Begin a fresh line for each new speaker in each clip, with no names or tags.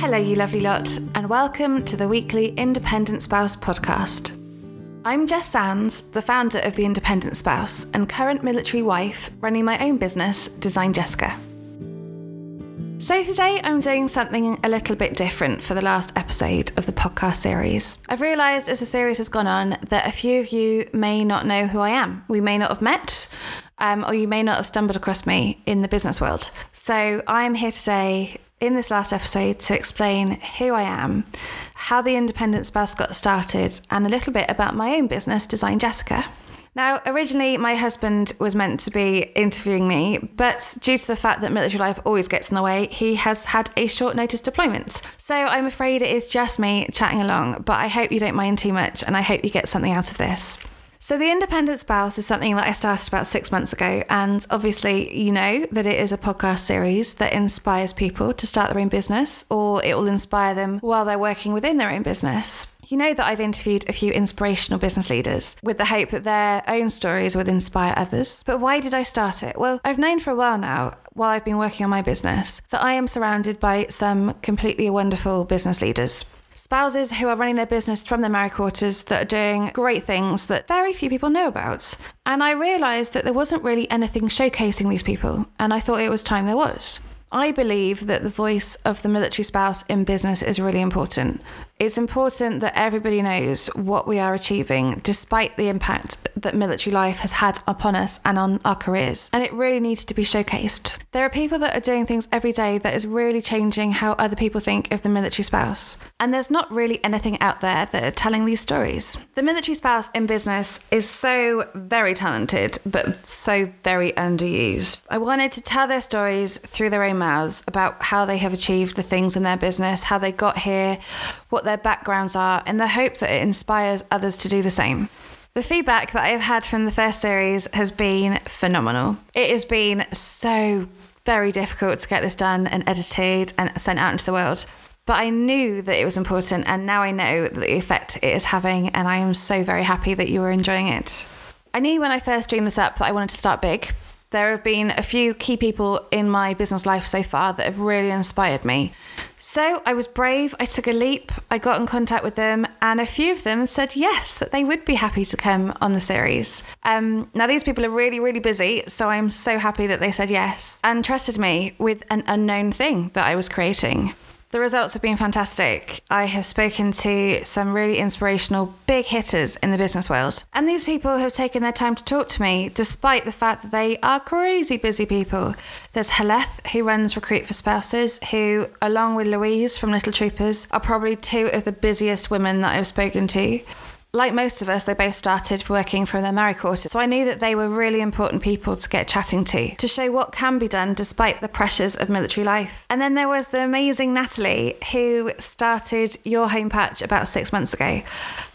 Hello, you lovely lot, and welcome to the weekly Independent Spouse podcast. I'm Jess Sands, the founder of The Independent Spouse and current military wife running my own business, Design Jessica. So, today I'm doing something a little bit different for the last episode of the podcast series. I've realised as the series has gone on that a few of you may not know who I am. We may not have met, um, or you may not have stumbled across me in the business world. So, I'm here today in this last episode to explain who I am, how the independent spouse got started, and a little bit about my own business, Design Jessica. Now, originally, my husband was meant to be interviewing me, but due to the fact that military life always gets in the way, he has had a short notice deployment. So I'm afraid it is just me chatting along, but I hope you don't mind too much and I hope you get something out of this. So, The Independent Spouse is something that I started about six months ago. And obviously, you know that it is a podcast series that inspires people to start their own business, or it will inspire them while they're working within their own business. You know that I've interviewed a few inspirational business leaders with the hope that their own stories would inspire others. But why did I start it? Well, I've known for a while now, while I've been working on my business, that I am surrounded by some completely wonderful business leaders. Spouses who are running their business from their married quarters that are doing great things that very few people know about. And I realised that there wasn't really anything showcasing these people, and I thought it was time there was. I believe that the voice of the military spouse in business is really important. It's important that everybody knows what we are achieving despite the impact that military life has had upon us and on our careers. And it really needs to be showcased. There are people that are doing things every day that is really changing how other people think of the military spouse. And there's not really anything out there that are telling these stories. The military spouse in business is so very talented, but so very underused. I wanted to tell their stories through their own mouths about how they have achieved the things in their business, how they got here, what their backgrounds are, in the hope that it inspires others to do the same. The feedback that I have had from the first series has been phenomenal. It has been so very difficult to get this done and edited and sent out into the world. But I knew that it was important, and now I know the effect it is having, and I am so very happy that you are enjoying it. I knew when I first dreamed this up that I wanted to start big. There have been a few key people in my business life so far that have really inspired me. So I was brave, I took a leap, I got in contact with them, and a few of them said yes, that they would be happy to come on the series. Um, now, these people are really, really busy, so I'm so happy that they said yes and trusted me with an unknown thing that I was creating. The results have been fantastic. I have spoken to some really inspirational big hitters in the business world. And these people have taken their time to talk to me, despite the fact that they are crazy busy people. There's Heledd, who runs Recruit for Spouses, who, along with Louise from Little Troopers, are probably two of the busiest women that I've spoken to like most of us, they both started working from their married quarters. So I knew that they were really important people to get chatting to, to show what can be done despite the pressures of military life. And then there was the amazing Natalie, who started Your Home Patch about six months ago.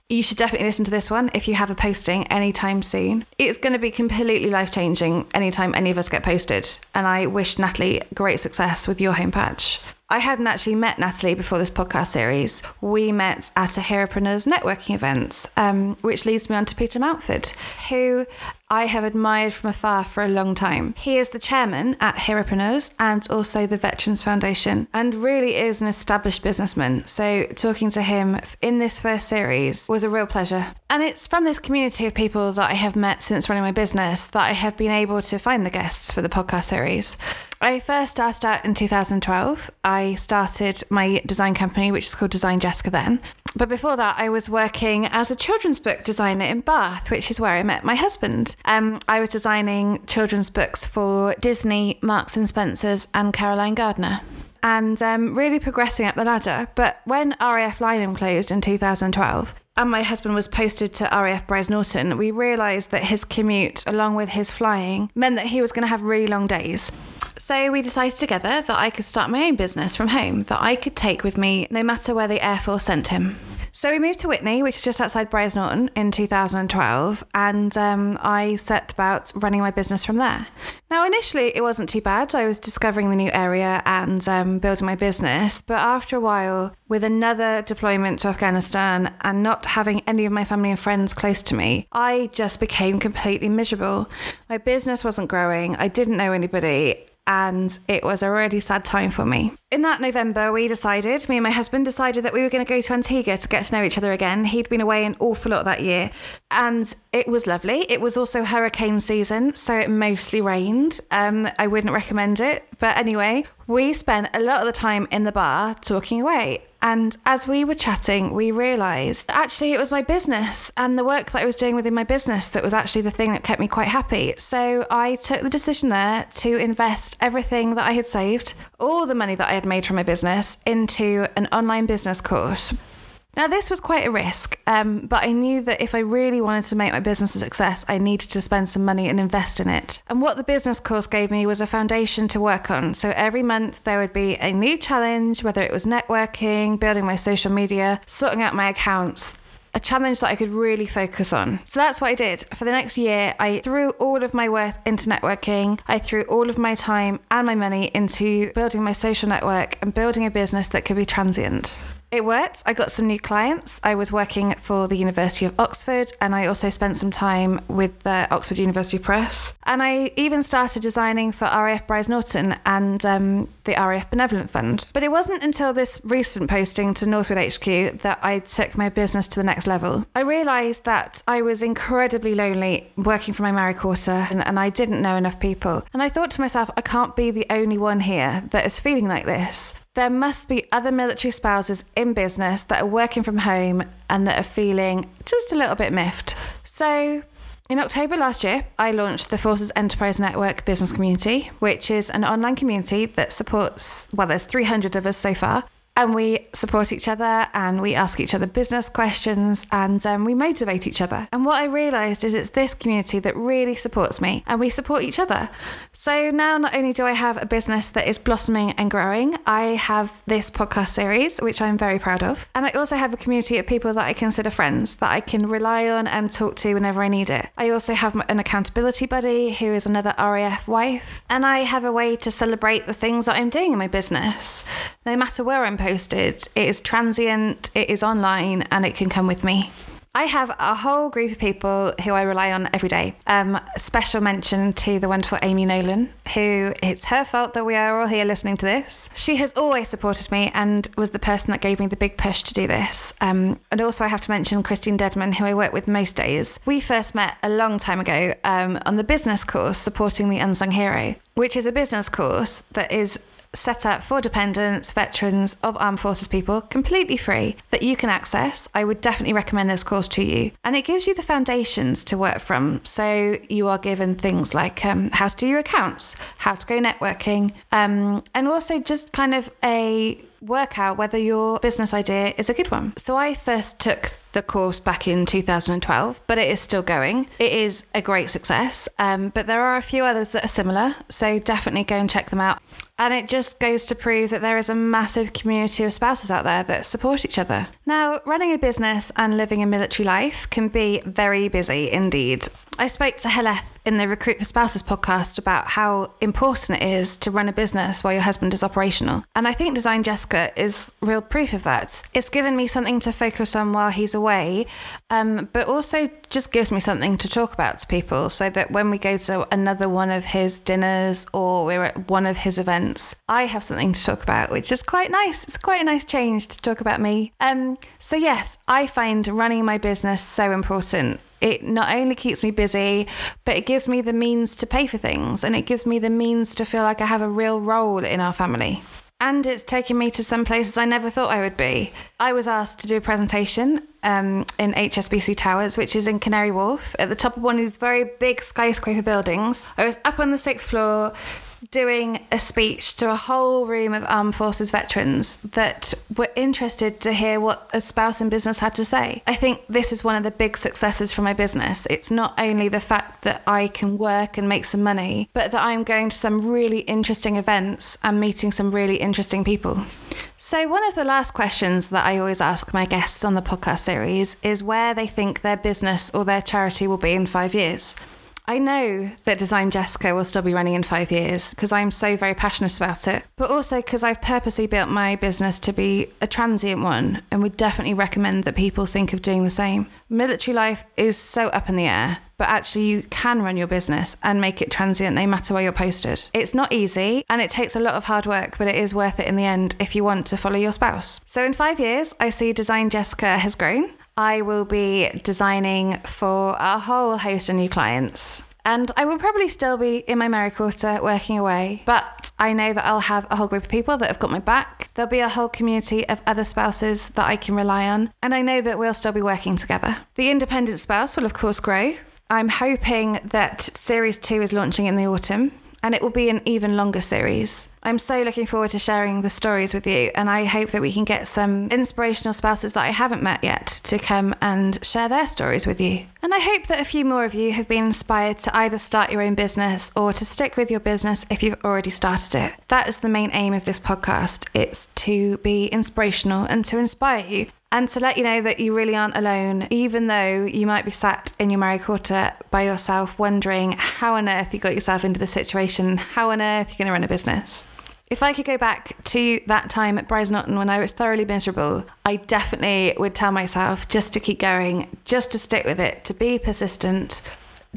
You should definitely listen to this one if you have a posting anytime soon. It's going to be completely life changing anytime any of us get posted. And I wish Natalie great success with your home patch. I hadn't actually met Natalie before this podcast series. We met at a Heropreneurs networking event, um, which leads me on to Peter Mountford, who I have admired from afar for a long time. He is the chairman at Heropreneurs and also the Veterans Foundation, and really is an established businessman. So, talking to him in this first series was a real pleasure. And it's from this community of people that I have met since running my business that I have been able to find the guests for the podcast series. I first started out in 2012. I started my design company, which is called Design Jessica then. But before that, I was working as a children's book designer in Bath, which is where I met my husband. Um, I was designing children's books for Disney, Marks and Spencers, and Caroline Gardner. And um, really progressing up the ladder. But when RAF Lyneham closed in 2012, and my husband was posted to RAF Brize Norton, we realised that his commute, along with his flying, meant that he was going to have really long days. So we decided together that I could start my own business from home that I could take with me no matter where the Air Force sent him. So we moved to Witney, which is just outside Brize Norton, in 2012, and um, I set about running my business from there. Now, initially, it wasn't too bad. I was discovering the new area and um, building my business, but after a while, with another deployment to Afghanistan and not having any of my family and friends close to me, I just became completely miserable. My business wasn't growing. I didn't know anybody and it was a really sad time for me. In that November, we decided, me and my husband decided that we were going to go to Antigua to get to know each other again. He'd been away an awful lot that year, and it was lovely. It was also hurricane season, so it mostly rained. Um, I wouldn't recommend it, but anyway, we spent a lot of the time in the bar talking away. And as we were chatting, we realised actually it was my business and the work that I was doing within my business that was actually the thing that kept me quite happy. So I took the decision there to invest everything that I had saved, all the money that I had made from my business, into an online business course. Now, this was quite a risk, um, but I knew that if I really wanted to make my business a success, I needed to spend some money and invest in it. And what the business course gave me was a foundation to work on. So every month there would be a new challenge, whether it was networking, building my social media, sorting out my accounts, a challenge that I could really focus on. So that's what I did. For the next year, I threw all of my worth into networking. I threw all of my time and my money into building my social network and building a business that could be transient. It worked. I got some new clients. I was working for the University of Oxford and I also spent some time with the Oxford University Press. And I even started designing for RAF Brize Norton and um, the RAF Benevolent Fund. But it wasn't until this recent posting to Northwood HQ that I took my business to the next level. I realised that I was incredibly lonely working for my married quarter and, and I didn't know enough people. And I thought to myself, I can't be the only one here that is feeling like this there must be other military spouses in business that are working from home and that are feeling just a little bit miffed. So, in October last year, I launched the Forces Enterprise Network Business Community, which is an online community that supports, well, there's 300 of us so far, and we support each other and we ask each other business questions and um, we motivate each other. And what I realized is it's this community that really supports me and we support each other. So now not only do I have a business that is blossoming and growing, I have this podcast series, which I'm very proud of. And I also have a community of people that I consider friends that I can rely on and talk to whenever I need it. I also have an accountability buddy who is another RAF wife. And I have a way to celebrate the things that I'm doing in my business. No matter where I'm posted. It is transient, it is online, and it can come with me. I have a whole group of people who I rely on every day. Um, special mention to the wonderful Amy Nolan, who it's her fault that we are all here listening to this. She has always supported me and was the person that gave me the big push to do this. Um, and also, I have to mention Christine Dedman, who I work with most days. We first met a long time ago um, on the business course supporting the unsung hero, which is a business course that is set up for dependents, veterans of armed forces people, completely free that you can access. I would definitely recommend this course to you. And it gives you the foundations to work from. So you are given things like um, how to do your accounts, how to go networking, um, and also just kind of a work out whether your business idea is a good one. So I first took the course back in 2012, but it is still going. It is a great success, um, but there are a few others that are similar. So definitely go and check them out. And it just goes to prove that there is a massive community of spouses out there that support each other. Now, running a business and living a military life can be very busy indeed. I spoke to Heledd in the Recruit for Spouses podcast about how important it is to run a business while your husband is operational. And I think Design Jessica is real proof of that. It's given me something to focus on while he's away, um, but also just gives me something to talk about to people so that when we go to another one of his dinners or we're at one of his events, I have something to talk about, which is quite nice. It's quite a nice change to talk about me. Um, so, yes, I find running my business so important it not only keeps me busy, but it gives me the means to pay for things and it gives me the means to feel like I have a real role in our family. And it's taken me to some places I never thought I would be. I was asked to do a presentation um, in HSBC Towers, which is in Canary Wharf, at the top of one of these very big skyscraper buildings. I was up on the sixth floor doing a speech to a whole room of armed forces veterans that were interested to hear what a spouse in business had to say. I think this is one of the big successes for my business. It's not only the fact that I can work and make some money, but that I'm going to some really interesting events and meeting some really interesting people. So, one of the last questions that I always ask my guests on the podcast series is where they think their business or their charity will be in five years. I know that Design Jessica will still be running in five years because I'm so very passionate about it, but also because I've purposely built my business to be a transient one and would definitely recommend that people think of doing the same. Military life is so up in the air but actually you can run your business and make it transient no matter where you're posted. It's not easy and it takes a lot of hard work, but it is worth it in the end if you want to follow your spouse. So in five years, I see Design Jessica has grown. I will be designing for a whole host of new clients. And I will probably still be in my married quarter working away, but I know that I'll have a whole group of people that have got my back. There'll be a whole community of other spouses that I can rely on, and I know that we'll still be working together. The independent spouse will, of course, grow. I'm hoping that series two is launching in the autumn and it will be an even longer series. I'm so looking forward to sharing the stories with you, and I hope that we can get some inspirational spouses that I haven't met yet to come and share their stories with you. And I hope that a few more of you have been inspired to either start your own business or to stick with your business if you've already started it. That is the main aim of this podcast. It's to be inspirational and to inspire you and to let you know that you really aren't alone, even though you might be sat in your married quarter by yourself wondering how on earth you got yourself into this situation, how on earth you're going to run a business. If I could go back to that time at Brize Norton when I was thoroughly miserable, I definitely would tell myself just to keep going, just to stick with it, to be persistent,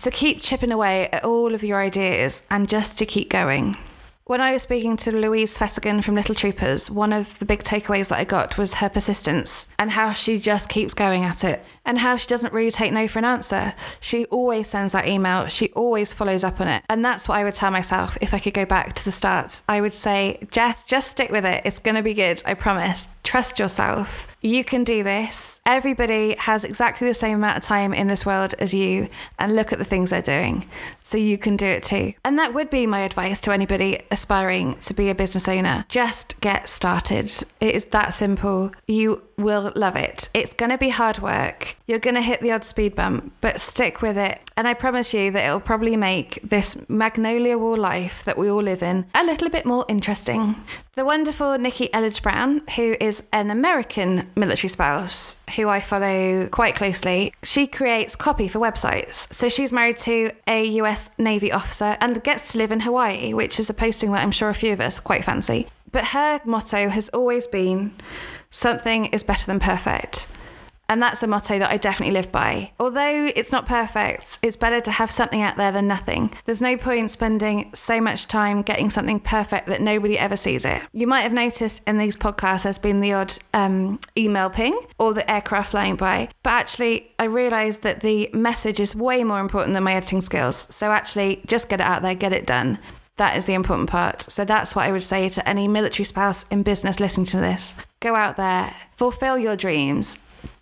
to keep chipping away at all of your ideas, and just to keep going. When I was speaking to Louise Fetigan from Little Troopers, one of the big takeaways that I got was her persistence and how she just keeps going at it and how she doesn't really take no for an answer. She always sends that email, she always follows up on it. And that's what I would tell myself if I could go back to the start. I would say, Jess, just stick with it. It's going to be good. I promise. Trust yourself. You can do this. Everybody has exactly the same amount of time in this world as you, and look at the things they're doing. So you can do it too. And that would be my advice to anybody aspiring to be a business owner. Just get started. It is that simple. You will love it. It's going to be hard work. You're going to hit the odd speed bump, but stick with it. And I promise you that it'll probably make this magnolia wall life that we all live in a little bit more interesting. The wonderful Nikki Elledge Brown, who is an American military spouse who I follow quite closely, she creates copy for websites. So she's married to a US Navy officer and gets to live in Hawaii, which is a posting that I'm sure a few of us quite fancy. But her motto has always been something is better than perfect. And that's a motto that I definitely live by. Although it's not perfect, it's better to have something out there than nothing. There's no point spending so much time getting something perfect that nobody ever sees it. You might have noticed in these podcasts there's been the odd um, email ping or the aircraft flying by, but actually, I realised that the message is way more important than my editing skills. So actually, just get it out there, get it done. That is the important part. So that's what I would say to any military spouse in business listening to this. Go out there, fulfill your dreams,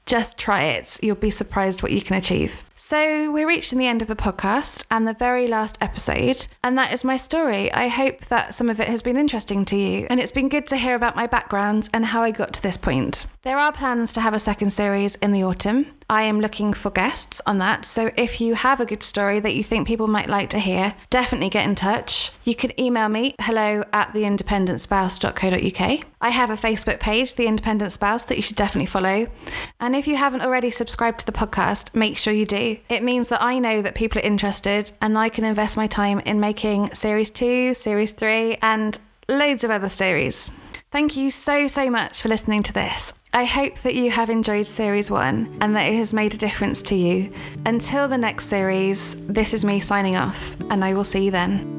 just try it. You'll be surprised what you can achieve. So, we're reaching the end of the podcast and the very last episode, and that is my story. I hope that some of it has been interesting to you, and it's been good to hear about my background and how I got to this point. There are plans to have a second series in the autumn. I am looking for guests on that, so if you have a good story that you think people might like to hear, definitely get in touch. You can email me hello at theindependentspouse.co.uk. I have a Facebook page, The Independent Spouse, that you should definitely follow. And if you haven't already subscribed to the podcast, make sure you It means that I know that people are interested and I can invest my time in making series two, series three, and loads of other series. Thank you so, so much for listening to this. I hope that you have enjoyed series one and that it has made a difference to you. Until the next series, this is me signing off, and I will see you then.